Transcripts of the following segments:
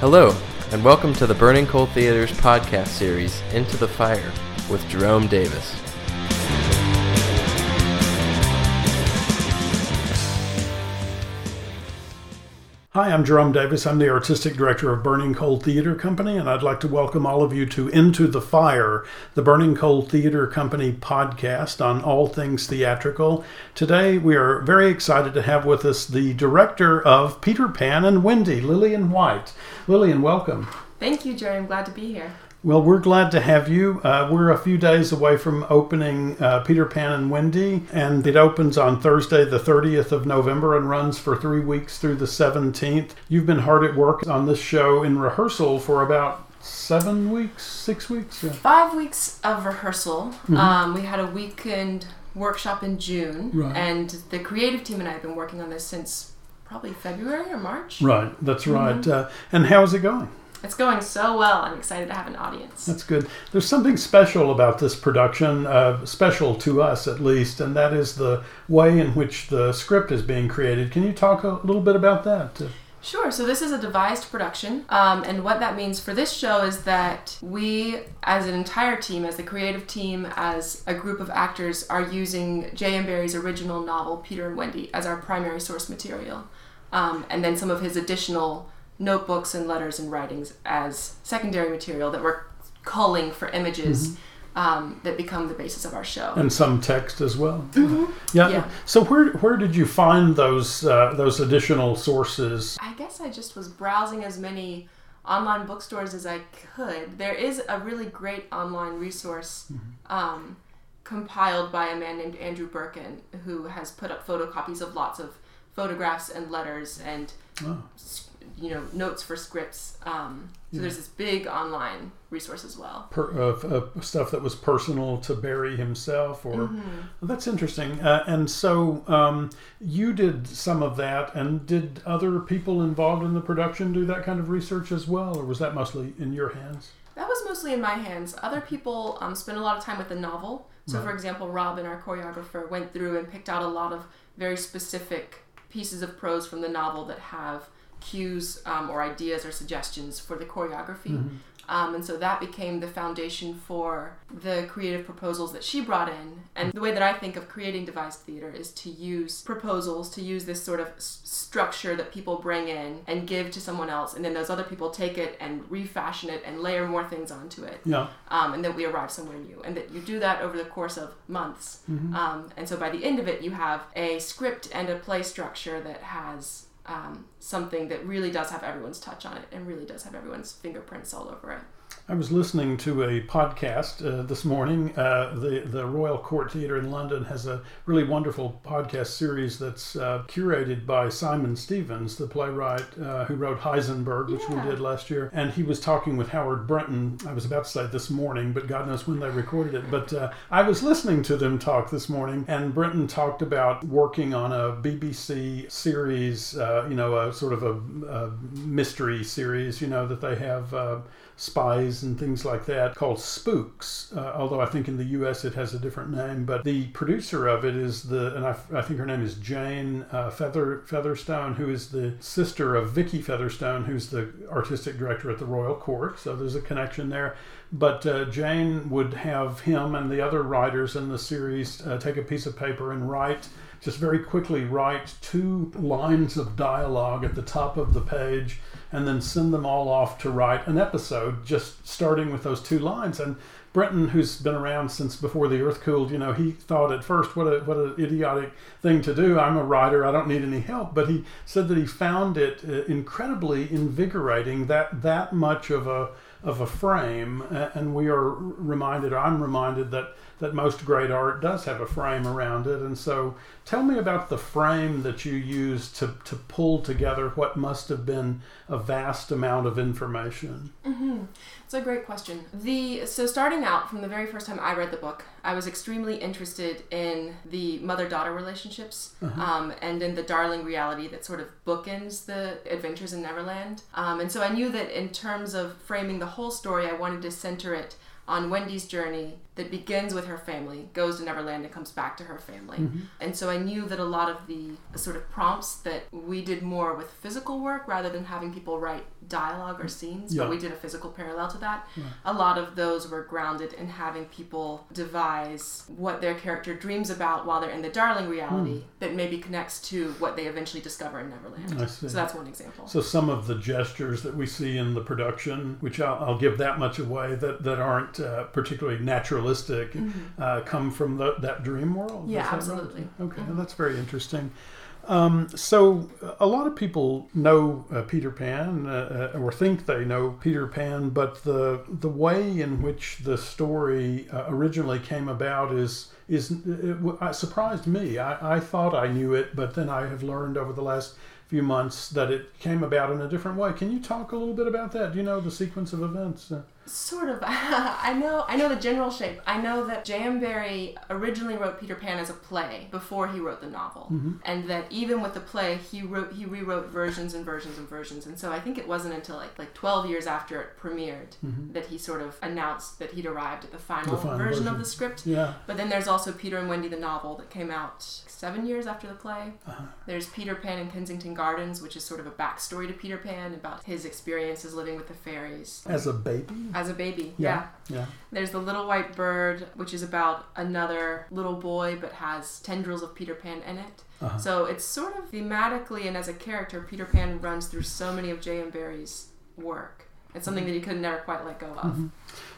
Hello, and welcome to the Burning Coal Theater's podcast series, Into the Fire, with Jerome Davis. Hi, I'm Jerome Davis. I'm the artistic director of Burning Coal Theater Company, and I'd like to welcome all of you to Into the Fire, the Burning Coal Theater Company podcast on all things theatrical. Today, we are very excited to have with us the director of Peter Pan and Wendy, Lillian White. Lillian, welcome. Thank you, Jerry. I'm glad to be here. Well, we're glad to have you. Uh, we're a few days away from opening uh, Peter Pan and Wendy, and it opens on Thursday, the 30th of November, and runs for three weeks through the 17th. You've been hard at work on this show in rehearsal for about seven weeks, six weeks. Yeah. Five weeks of rehearsal. Mm-hmm. Um, we had a weekend workshop in June, right. and the creative team and I have been working on this since probably February or March. Right, that's right. Mm-hmm. Uh, and how's it going? It's going so well. I'm excited to have an audience. That's good. There's something special about this production, uh, special to us at least, and that is the way in which the script is being created. Can you talk a little bit about that? Sure. So this is a devised production, um, and what that means for this show is that we, as an entire team, as the creative team, as a group of actors, are using J.M. Barrie's original novel Peter and Wendy as our primary source material, um, and then some of his additional notebooks and letters and writings as secondary material that we're culling for images. Mm-hmm. Um, that become the basis of our show, and some text as well. Mm-hmm. Yeah. yeah. So where where did you find those uh, those additional sources? I guess I just was browsing as many online bookstores as I could. There is a really great online resource mm-hmm. um, compiled by a man named Andrew Birkin who has put up photocopies of lots of photographs and letters and oh you know notes for scripts. Um, so yeah. there's this big online resource as well. Per, uh, stuff that was personal to Barrie himself, or mm-hmm. well, that's interesting. Uh, and so um, you did some of that, and did other people involved in the production do that kind of research as well, or was that mostly in your hands? That was mostly in my hands. Other people um, spent a lot of time with the novel. So, right. for example, Robin, our choreographer, went through and picked out a lot of very specific pieces of prose from the novel that have cues um, or ideas or suggestions for the choreography. Mm-hmm. Um, and so that became the foundation for the creative proposals that she brought in. And the way that I think of creating devised theater is to use proposals, to use this sort of s- structure that people bring in and give to someone else. And then those other people take it and refashion it and layer more things onto it. Yeah. Um, and then we arrive somewhere new. And that you do that over the course of months. Mm-hmm. Um, and so by the end of it, you have a script and a play structure that has um, something that really does have everyone's touch on it and really does have everyone's fingerprints all over it. I was listening to a podcast uh, this morning. Uh, the the Royal Court Theatre in London has a really wonderful podcast series that's uh, curated by Simon Stephens, the playwright uh, who wrote Heisenberg, which yeah. we did last year. And he was talking with Howard Brenton. I was about to say this morning, but God knows when they recorded it. But uh, I was listening to them talk this morning, and Brenton talked about working on a BBC series, uh, you know, a sort of a, a, mystery series, you know, that they have spies and things like that called Spooks. Uh, although I think in the U.S. it has a different name, but the producer of it is the, and I, I think her name is Jane uh, Feather Featherstone, who is the sister of Vicky Featherstone, who's the artistic director at the Royal Court. So there's a connection there. But uh, Jane would have him and the other writers in the series uh, take a piece of paper and write just very quickly write two lines of dialogue at the top of the page and then send them all off to write an episode, just starting with those two lines. And Brenton, who's been around since before the earth cooled, you know, he thought at first, what a what an idiotic thing to do. I'm a writer, I don't need any help. But he said that he found it uh, incredibly invigorating that that much of a of a frame, and we are reminded. I'm reminded that that most great art does have a frame around it. And so tell me about the frame that you used to, to pull together what must have been a vast amount of information. Mm-hmm. It's a great question. The so starting out from the very first time I read the book, I was extremely interested in the mother-daughter relationships uh-huh. um, and in the darling reality that sort of bookends the adventures in Neverland. Um, and so I knew that in terms of framing the whole story, I wanted to center it on Wendy's journey that begins with her family, goes to Neverland, and comes back to her family. Mm-hmm. And so I knew that a lot of the sort of prompts that we did more with physical work rather than having people write dialogue or scenes, Yeah. but we did a physical parallel to that. A lot of those were grounded in having people devise what their character dreams about while they're in the darling reality that maybe connects to what they eventually discover in Neverland. I see. So that's one example. So some of the gestures that we see in the production, which I'll, I'll give that much away, that that aren't uh, particularly naturalistic, uh, come from the, that dream world. Mm-hmm. Yeah, that right? absolutely. Mm-hmm. Okay, that's very interesting. Um, so uh, a lot of people know uh, Peter Pan uh, uh, or think they know Peter Pan, but the the way in which the story uh, originally came about is is it, uh, surprised me. I, I thought I knew it, but then I have learned over the last few months that it came about in a different way. Can you talk a little bit about that? Do you know the sequence of events? Sort of. I know. I know the general shape. I know that J.M. Barrie originally wrote Peter Pan as a play before he wrote the novel, Mm-hmm. and that even with the play, he wrote he rewrote versions and versions and versions. And so I think it wasn't until like like twelve years after it premiered that he sort of announced that he'd arrived at the final, Mm-hmm. final version, version. of the script. yeah. But then there's also Peter and Wendy the novel that came out seven years after the play. Uh-huh. There's Peter Pan in Kensington Gardens, which is sort of a backstory to Peter Pan about his experiences living with the fairies As a baby. as a baby. Yeah. yeah. Yeah. There's the Little White Bird, which is about another little boy but has tendrils of Peter Pan in it. Uh-huh. So it's sort of thematically and as a character, Peter Pan runs through so many of J.M. Barrie's work. It's something that he could never quite let go of. Mm-hmm.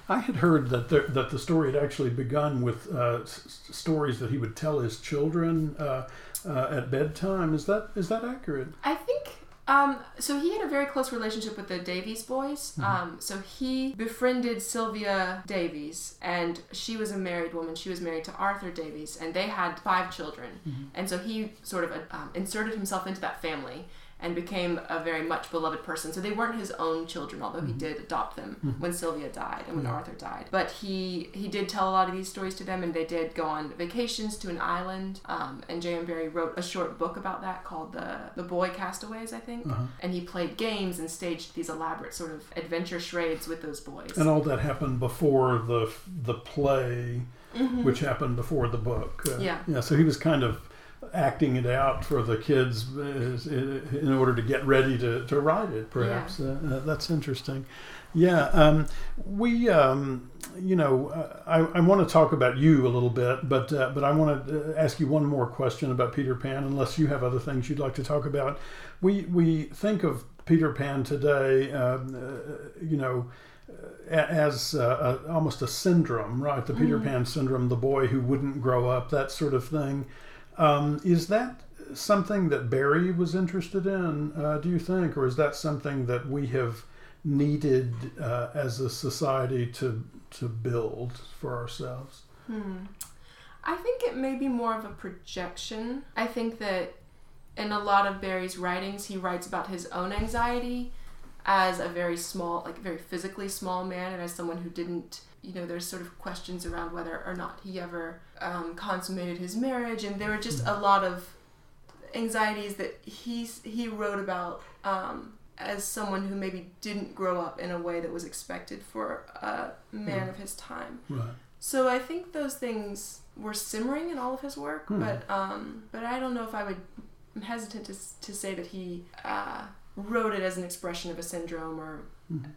I had heard that the, that the story had actually begun with uh, s- stories that he would tell his children uh, uh, at bedtime. Is that is that accurate? I think um, so. He had a very close relationship with the Davies boys. Um, so he befriended Sylvia Davies, and she was a married woman. She was married to Arthur Davies, and they had five children. And so he sort of um, inserted himself into that family and became a very much beloved person. So they weren't his own children, although he did adopt them when Sylvia died and when Arthur died. But he he did tell a lot of these stories to them, and they did go on vacations to an island. Um, and J.M. Barrie wrote a short book about that called the the Boy Castaways, I think. And he played games and staged these elaborate sort of adventure charades with those boys. And all that happened before the the play, which happened before the book. Uh, Mm-hmm. Yeah. Yeah. So he was kind of acting it out for the kids uh, in order to get ready to, to write it. Perhaps uh, uh, that's interesting. Yeah. Um, we. Um, you know, uh, I, I want to talk about you a little bit, but uh, but I want to ask you one more question about Peter Pan, unless you have other things you'd like to talk about. We we think of Peter Pan today, um, uh, you know, as uh, a, almost a syndrome, right? The Peter Pan syndrome, the boy who wouldn't grow up, that sort of thing. Um, is that something that Barrie was interested in? Uh, do you think, or is that something that we have needed uh, as a society to to build for ourselves? I think it may be more of a projection. I think that in a lot of Barrie's writings, he writes about his own anxiety as a very small, like very physically small man, and as someone who didn't, you know, there's sort of questions around whether or not he ever um, consummated his marriage, and there were just a lot of anxieties that he's he wrote about um, as someone who maybe didn't grow up in a way that was expected for a man of his time. Right. So I think those things were simmering in all of his work, but um, but I don't know if I would. I'm hesitant to to say that he uh, wrote it as an expression of a syndrome or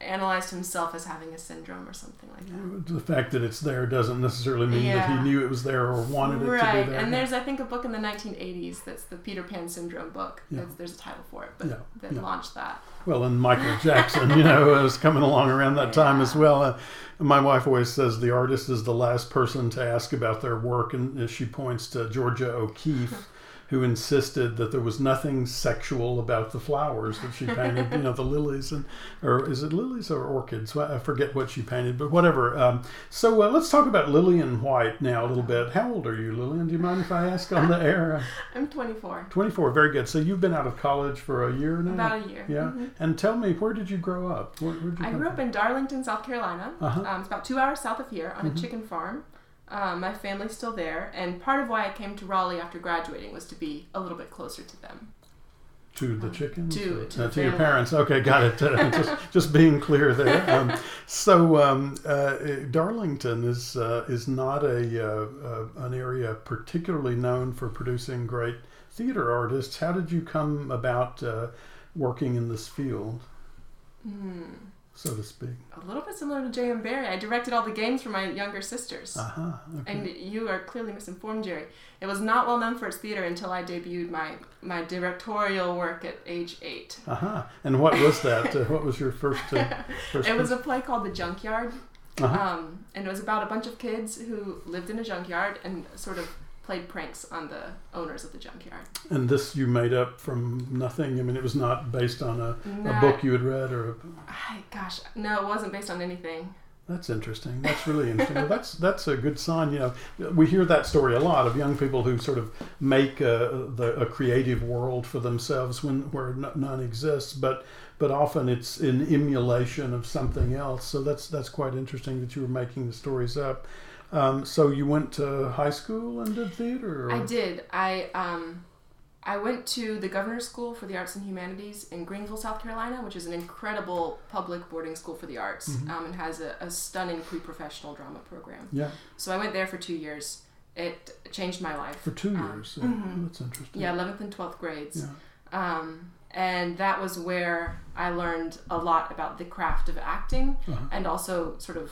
analyzed himself as having a syndrome or something like that. The fact that it's there doesn't necessarily mean that he knew it was there or wanted it Right, to be there. Right. And there's I think a book in the 1980s that's the Peter Pan syndrome book. Yeah. That's, there's a title for it, but Yeah, that yeah. launched that. Well, and Michael Jackson, you know, was coming along around that time as well. Uh, my wife always says the artist is the last person to ask about their work, and she points to Georgia O'Keeffe, who insisted that there was nothing sexual about the flowers that she painted, you know, the lilies and, or is it lilies or orchids? I forget what she painted, but whatever. Um, so uh, let's talk about Lillian White now a little bit. How old are you, Lillian? Do you mind if I ask on the air? I'm 24. 24, very good. So you've been out of college for a year now? About a year. Yeah. Mhm. And tell me, where did you grow up? Where, I grew up from? in Darlington, South Carolina. Uh-huh. Um, it's about two hours south of here on a chicken farm. Um, my family's still there, and part of why I came to Raleigh after graduating was to be a little bit closer to them. to the chickens? to- to uh, to your parents. Okay, got it. Uh, just, just being clear there. Um, so um, uh, Darlington is uh, is not a uh, uh, an area particularly known for producing great theater artists. How did you come about uh, working in this field, Hmm. So to speak? A little bit similar to J.M. Barrie. I directed all the games for my younger sisters. Uh huh. Okay. And you are clearly misinformed, Jerry. It was not well known for its theater until I debuted my, my directorial work at age eight. Uh huh. And what was that? uh, what was your first? Uh, first It was a play called The Junkyard, Uh-huh. um, and it was about a bunch of kids who lived in a junkyard and sort of played pranks on the owners of the junkyard. And this you made up from nothing. I mean, it was not based on a, a book you had read or. A, I, gosh, no, it wasn't based on anything. that's interesting. That's really interesting. well, that's that's a good sign. You know, we hear that story a lot of young people who sort of make a, the, a creative world for themselves when where none exists, but but often it's in emulation of something else. So that's that's quite interesting that you were making the stories up. Um, so you went to high school and did theater. Or? I did. I um, I went to the Governor's School for the Arts and Humanities in Greenville, South Carolina, which is an incredible public boarding school for the arts, Mm-hmm. um, and has a, a stunning pre-professional drama program. Yeah, So I went there for two years. It changed my life. for two Um, years. Yeah, mhm. That's interesting. Yeah, eleventh and twelfth grades. Yeah. Um, and that was where I learned a lot about the craft of acting, Uh-huh. and also sort of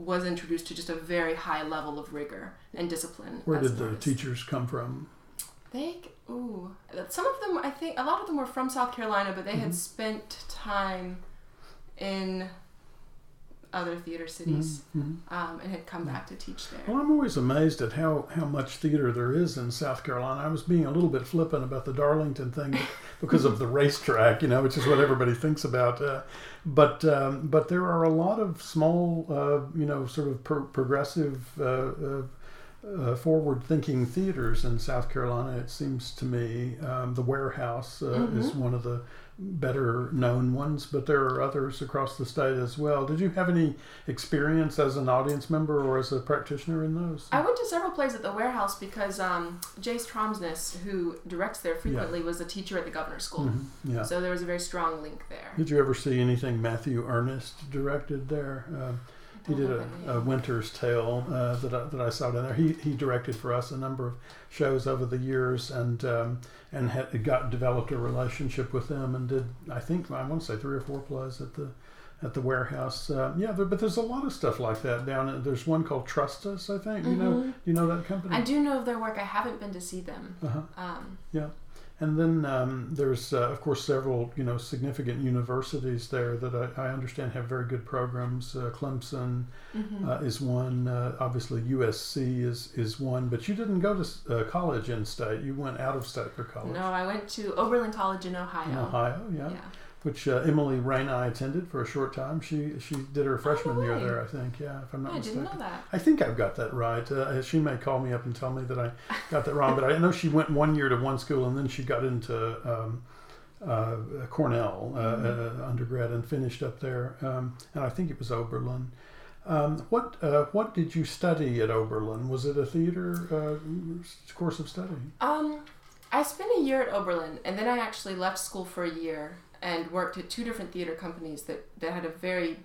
was introduced to just a very high level of rigor and discipline. Where did the teachers come from? They ooh, some of them I think a lot of them were from South Carolina, but they Mm-hmm. had spent time in other theater cities Mhm. um, and had come back to teach there. Well, I'm always amazed at how, how much theater there is in South Carolina. I was being a little bit flippant about the Darlington thing because of the racetrack, you know, which is what everybody thinks about. Uh, but um, but there are a lot of small, uh, you know, sort of pro- progressive, uh, uh, uh, forward-thinking theaters in South Carolina. It seems to me um, the Warehouse uh, is one of the better known ones, but there are others across the state as well. Did you have any experience as an audience member or as a practitioner in those? I went to several plays at the warehouse because um, Jace Tromsness, who directs there frequently, was a teacher at the governor's school. Mhm, Yeah. So there was a very strong link there. Did you ever see anything Matthew Earnest directed there? Uh, he did a, a. Winter's Tale uh, that, I, that I saw down there. He, he directed for us a number of shows over the years and um, and had got developed a relationship with them and did I think I want to say three or four plays at the at the warehouse. Uh, yeah, there, but there's a lot of stuff like that down. in- There's one called Trustus, I think. You know, Mhm. you know that company. I do know of their work. I haven't been to see them. uh-huh. Um, And then um, there's, uh, of course, several you know significant universities there that I, I understand have very good programs. Uh, Clemson mhm. uh, is one. Uh, obviously, USC is is one. But you didn't go to uh, college in state. You went out of state for college. no, I went to Oberlin College in Ohio. In Ohio, yeah, Yeah. Which uh, Emily Rain I attended for a short time. She she did her freshman year there, I think. Yeah, if I'm not I mistaken. didn't know that. I think I've got that right. Uh, she may call me up and tell me that I got that wrong, but I know she went one year to one school and then she got into um, uh, Cornell uh, uh, undergrad and finished up there. Um, and I think it was Oberlin. Um, what uh, what did you study at Oberlin? Was it a theater uh, course of study? Um, I spent a year at Oberlin, and then I actually left school for a year and worked at two different theater companies that, that had a very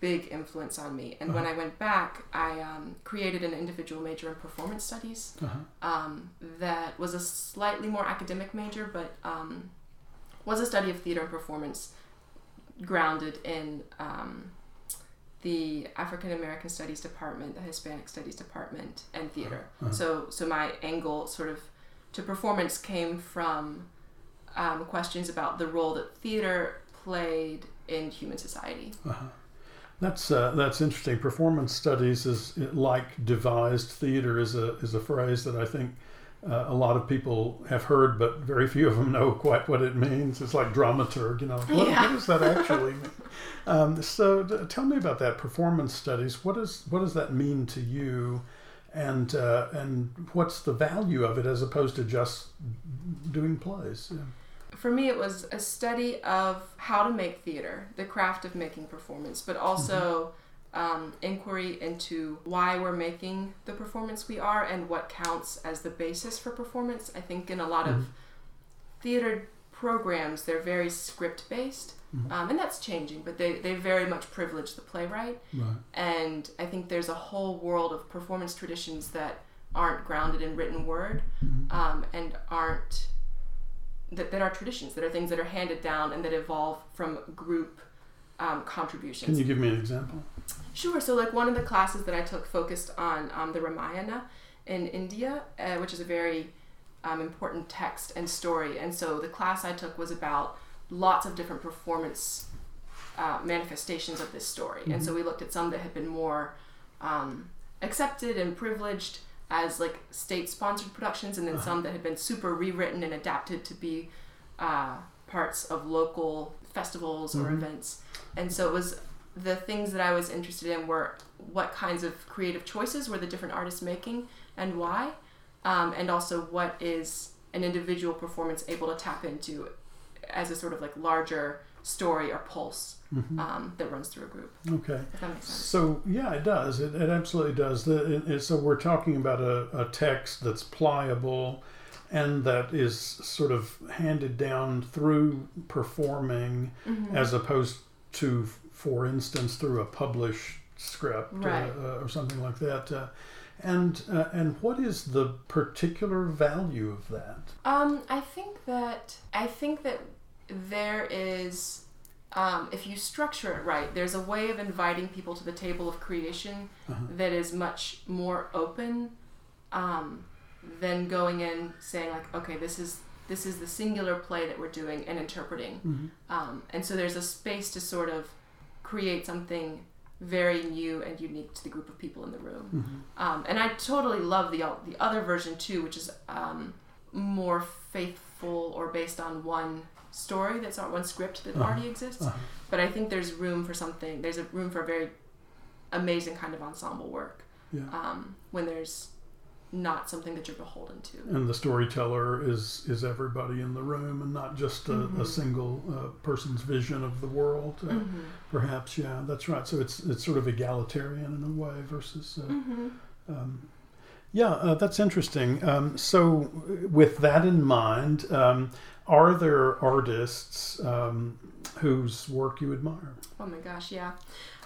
big influence on me. And when I went back, I um, created an individual major in performance studies Uh-huh. um, that was a slightly more academic major, but um, was a study of theater and performance grounded in um, the African American Studies Department, the Hispanic Studies Department, and theater. Uh-huh. So, so my angle, sort of, to performance came from um, questions about the role that theater played in human society. Uh-huh. That's uh, that's interesting. Performance studies is like devised theater is a is a phrase that I think uh, a lot of people have heard, but very few of them know quite what it means. It's like dramaturg, you know. What, Yeah. what does that actually mean? Um, so d- tell me about that performance studies. What does what does that mean to you? And uh, and what's the value of it as opposed to just doing plays? Yeah. For me, it was a study of how to make theater, the craft of making performance, but also um, inquiry into why we're making the performance we are and what counts as the basis for performance. I think in a lot of theater programs they're very script based, Mhm. um, and that's changing. But they they very much privilege the playwright, Right. and I think there's a whole world of performance traditions that aren't grounded in written word, Mhm. um, and aren't that, that are traditions that are things that are handed down and that evolve from group um, contributions. Can you give me an example? Sure. So, like one of the classes that I took focused on um, the Ramayana in India, uh, which is a very um, important text and story. And so, the class I took was about lots of different performance uh, manifestations of this story. And so, we looked at some that had been more um, accepted and privileged as like state-sponsored productions, and then some that had been super rewritten and adapted to be uh, parts of local festivals or Mhm. events. And so, it was the things that I was interested in were what kinds of creative choices were the different artists making and why, um, and also what is an individual performance able to tap into as a sort of like larger story or pulse Mhm. um, that runs through a group. Okay. If that makes sense. So yeah, it does. It, it absolutely does. The, it, it- so we're talking about a, a text that's pliable, and that is sort of handed down through performing, Mhm. as opposed to, for instance, through a published script Right. uh, uh, or something like that. Uh, and uh, and what is the particular value of that? Um, I think that I think that there is, um, if you structure it right, there's a way of inviting people to the table of creation Uh-huh. that is much more open um, than going in saying like, okay, this is this is the singular play that we're doing and interpreting, Mhm. um, and so there's a space to sort of create something very new and unique to the group of people in the room. Mhm. Um, and I totally love the the other version too, which is um, more faithful or based on one story that's not one script that Uh-huh. already exists. Uh-huh. But I think there's room for something. There's a room for a very amazing kind of ensemble work Yeah. um, when there's not something that you're beholden to. And the storyteller is is everybody in the room, and not just a, Mhm. a single uh, person's vision of the world. Uh, Mhm. Perhaps, yeah, that's right. So it's it's sort of egalitarian in a way versus. Uh, Mhm. um, yeah, uh, that's interesting. Um, so, with that in mind, um, are there artists um, whose work you admire? Oh my gosh, yeah.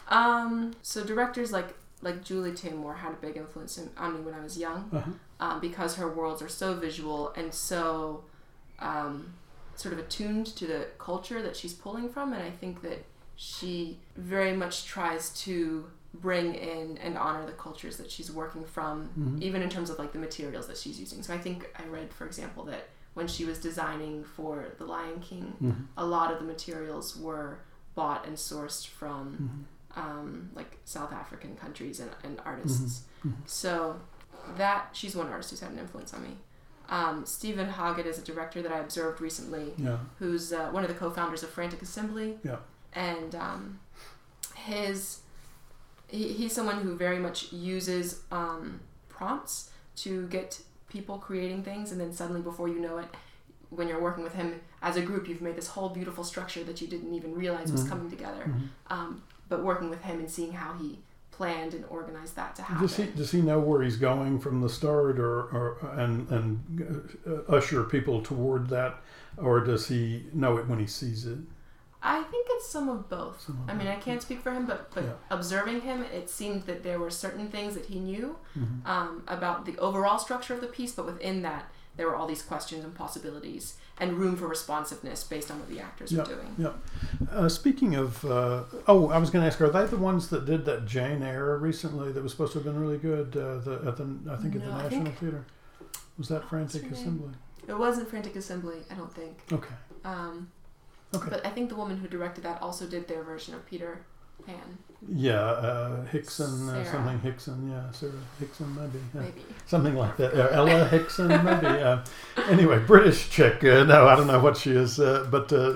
Um, so directors like like Julie Taymor had a big influence on me when I was young. Uh-huh. um, because her worlds are so visual and so um, sort of attuned to the culture that she's pulling from. And I think that she very much tries to bring in and honor the cultures that she's working from, Mhm. even in terms of like the materials that she's using. So I think I read, for example, that when she was designing for The Lion King, Mhm. a lot of the materials were bought and sourced from Mhm. um, like South African countries and, and artists. Mhm. So that she's one artist who's had an influence on me. Um, Steven Hoggett is a director that I observed recently, Yeah. who's uh, one of the co-founders of Frantic Assembly. Yeah. And um, his he, he's someone who very much uses um, prompts to get people creating things, and then suddenly, before you know it, when you're working with him as a group, you've made this whole beautiful structure that you didn't even realize was Mhm. coming together. Mhm. Um, but working with him and seeing how he planned and organized that to happen. Does he does he know where he's going from the start, or, or and and uh, usher people toward that, or does he know it when he sees it? I think it's some of both. Some of I mean, I can't speak for him, but but Yeah. observing him, it seemed that there were certain things that he knew Mhm. um, about the overall structure of the piece, but within that, there were all these questions and possibilities and room for responsiveness based on what the actors Yeah. were doing. Yeah. Uh, speaking of, uh, oh, I was going to ask, are they the ones that did that Jane Eyre recently that was supposed to have been really good? Uh, the at the I think at the I National think- Theater. Was that Frantic? Assembly? It wasn't Frantic Assembly, I don't think. Okay. Um, Okay. But I think the woman who directed that also did their version of Peter Pan, Yeah, uh, Hickson, uh, something Hickson. Yeah, Sarah Hickson, maybe. Yeah. maybe. Something like that. Uh, Ella Hickson, maybe. Uh, anyway, British chick. Uh, no, I don't know what she is, uh, but uh,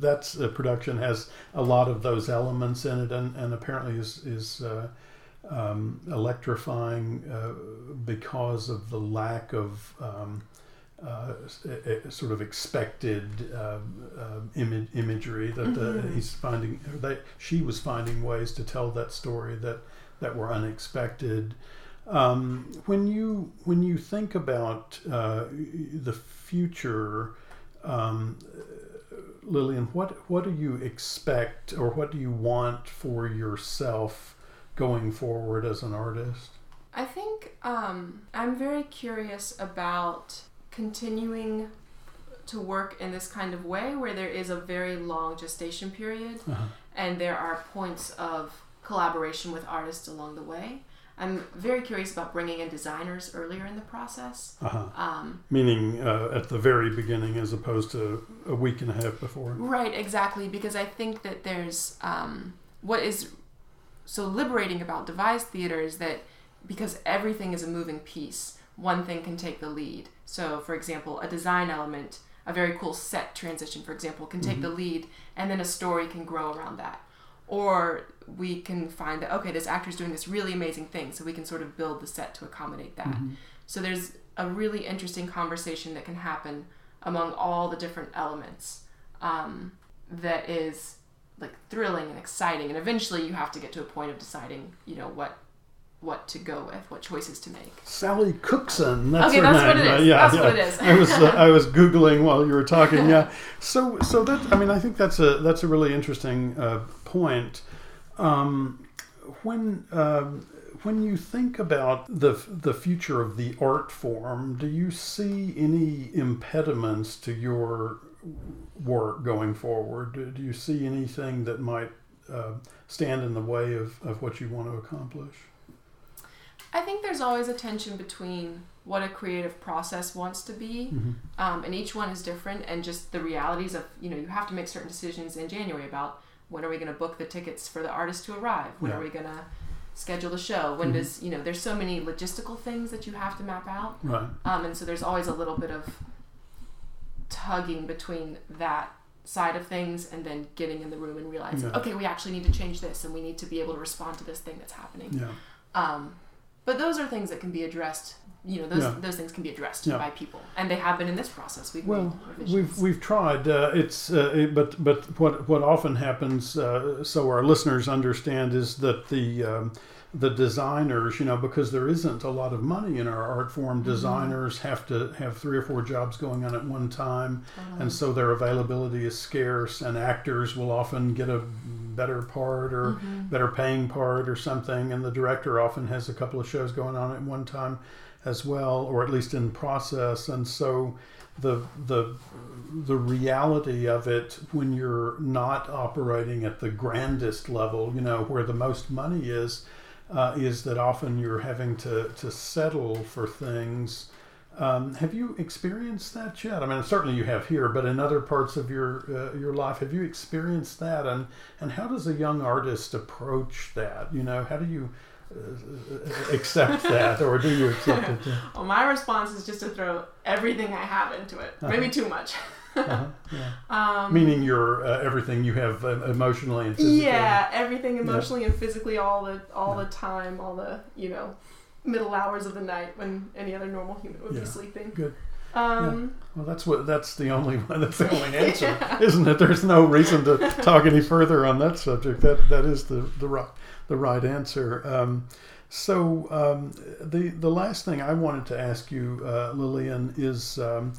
that uh, production has a lot of those elements in it, and, and apparently is is uh, um, electrifying uh, because of the lack of. Um, uh, uh, sort of expected um, um ima- imagery that uh, Mhm. he's finding. That she was finding ways to tell that story that that were unexpected. Um, when you when you think about uh, the future Um, Lillian, what what do you expect or what do you want for yourself going forward as an artist? I think um, I'm very curious about continuing to work in this kind of way where there is a very long gestation period Uh-huh. and there are points of collaboration with artists along the way. I'm very curious about bringing in designers earlier in the process. Uh-huh. Um, Meaning uh, at the very beginning as opposed to a week and a half before. Right, exactly, because I think that there's um, what is so liberating about devised theater is that because everything is a moving piece, one thing can take the lead. So, for example, a design element, a very cool set transition, for example, can take the lead, and then a story can grow around that. Or we can find that, okay, this actor's doing this really amazing thing, so we can sort of build the set to accommodate that. So, there's a really interesting conversation that can happen among all the different elements um, that is like thrilling and exciting and eventually you have to get to a point of deciding you know what what to go with what choices to make Sally Cookson. That's Okay, her that's name. what it is. Uh, yeah, That's yeah. what it is. I was uh, I was googling while you were talking. Yeah. So so that I mean I think that's a that's a really interesting uh, point. Um, when um, when you think about the the future of the art form, do you see any impediments to your work going forward? Do, do you see anything that might uh, stand in the way of, of what you want to accomplish? I think there's always a tension between what a creative process wants to be Mm-hmm. um, and each one is different and just the realities of you know you have to make certain decisions in january about when are we going to book the tickets for the artist to arrive when Yeah. are we going to schedule the show when Mhm. does you know there's so many logistical things that you have to map out Right. Um, and so there's always a little bit of tugging between that side of things and then getting in the room and realizing, Yeah. okay, we actually need to change this and we need to be able to respond to this thing that's happening. Yeah. Um, but those are things that can be addressed. You know, those Yeah. those things can be addressed Yeah. by people, and they have been in this process. We've Well. We've we've tried. Uh, it's uh, it, but but what what often happens, uh, so our listeners understand, is that the um, the designers, you know, because there isn't a lot of money in our art form, designers have to have three or four jobs going on at one time, and so their availability is scarce. And actors will often get a better part or better paying part or something, and the director often has a couple of shows going on at one time as well, or at least in process. And so the the the reality of it when you're not operating at the grandest level, you know, where the most money is, uh, is that often you're having to to settle for things. Um, have you experienced that yet? I mean, certainly you have here, but in other parts of your uh, your life, have you experienced that? And and how does a young artist approach that? You know, how do you uh, accept that, or do you accept it? well, my response is just to throw everything I have into it. Maybe too much. Uh-huh, yeah. Um, Meaning your uh, everything you have uh, emotionally and physically. Yeah, everything emotionally and physically all the all the time, all the you know middle hours of the night when any other normal human would Yeah. be sleeping. Good. Um, Well, that's what that's the only one, that's the only answer, isn't it? There's no reason to talk any further on that subject. That that is the the right the right answer. Um, so um, the the last thing I wanted to ask you, uh, Lillian, is. Um,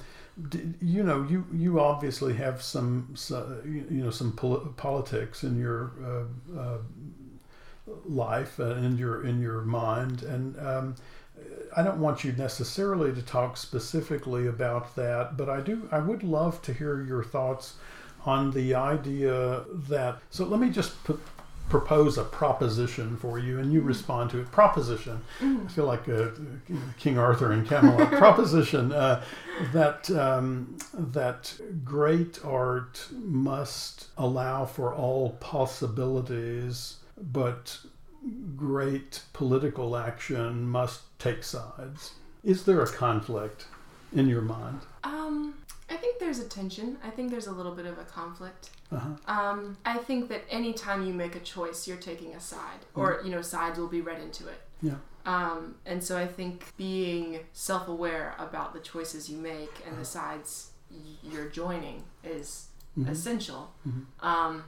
d- you know, you, you obviously have some, so- you know, some poli- politics in your uh, uh, life and in your in your mind, and um, I don't want you necessarily to talk specifically about that, but I do. I would love to hear your thoughts on the idea that. So let me just put, propose a proposition for you, and you respond to it. Proposition. I feel like uh, King Arthur in Camelot. proposition uh, that um, that great art must allow for all possibilities, but great political action must take sides. Is there a conflict in your mind? um, I think there's a tension. I think there's a little bit of a conflict. Uh-huh. Um, I think that anytime you make a choice, you're taking a side, or you know, sides will be read into it. Yeah. Um, and so I think being self-aware about the choices you make and the sides y- you're joining is Mhm. essential. Mhm. Um,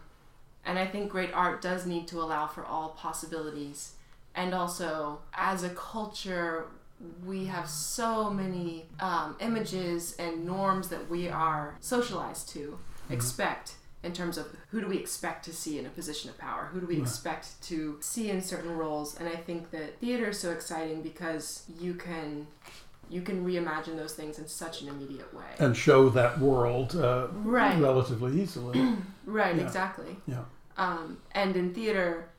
and I think great art does need to allow for all possibilities. And also, as a culture, we have so many um, images and norms that we are socialized to expect in terms of who do we expect to see in a position of power who do we Right. expect to see in certain roles and i think that theater is so exciting because you can you can reimagine those things in such an immediate way and show that world uh, Right. relatively easily. right Yeah. exactly yeah. Um, and in theater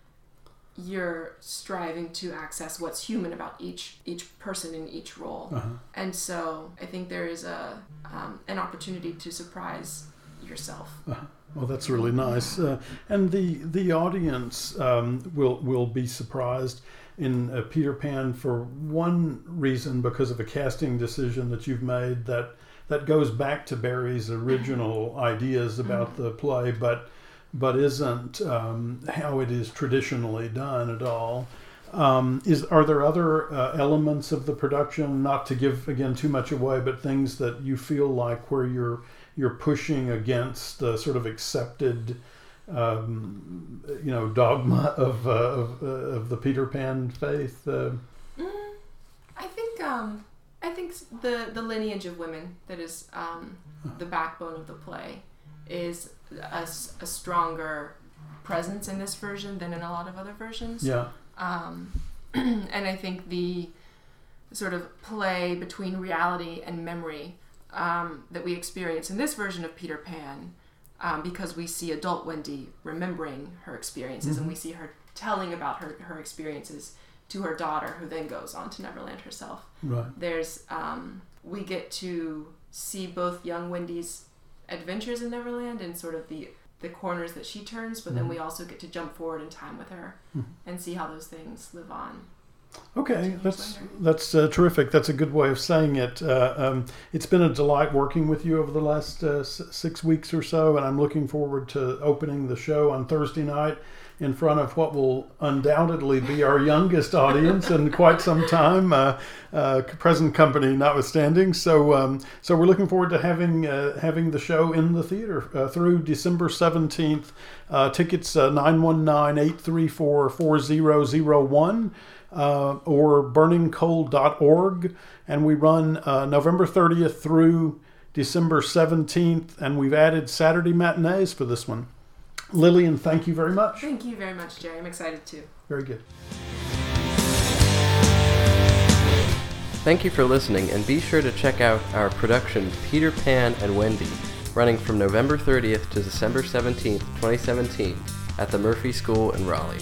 you're striving to access what's human about each each person in each role. Uh-huh. and so i think there is a um, an opportunity to surprise yourself. Well, that's really nice, uh, and the the audience um, will will be surprised. In uh, Peter Pan for one reason because of a casting decision that you've made that that goes back to Barrie's original ideas about the play, but but isn't um, how it is traditionally done at all. Um, is are there other uh, elements of the production, not to give again too much away, but things that you feel like where you're you're pushing against the sort of accepted, um, you know, dogma of uh, of, uh, of the Peter Pan faith? Uh, i think um, i think the the lineage of women that is um, the backbone of the play is a, a stronger presence in this version than in a lot of other versions yeah, um, and I think the sort of play between reality and memory um, that we experience in this version of Peter Pan, um, because we see adult Wendy remembering her experiences and we see her telling about her, her experiences to her daughter, who then goes on to Neverland herself. right. There's um, we get to see both young Wendy's adventures in Neverland and sort of the the corners that she turns, but then we also get to jump forward in time with her and see how those things live on. Okay, that's that's uh, terrific. That's a good way of saying it. Uh, um, it's been a delight working with you over the last uh, s- six weeks or so, and I'm looking forward to opening the show on Thursday night in front of what will undoubtedly be our youngest audience in quite some time, uh, uh, present company notwithstanding. So, um, so we're looking forward to having uh, having the show in the theater uh, through December 17th. Uh, tickets uh, 919-834-4001 uh, or burningcoal.org. And we run November 30th through December 17th, and we've added Saturday matinees for this one. Lillian, thank you very much. Thank you very much, Jerry. I'm excited too. Very good. Thank you for listening, and be sure to check out our production Peter Pan and Wendy, running from November 30th to December 17th, 2017, at the Murphy School in Raleigh.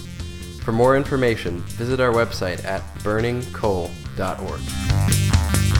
For more information, visit our website at burningcoal.org.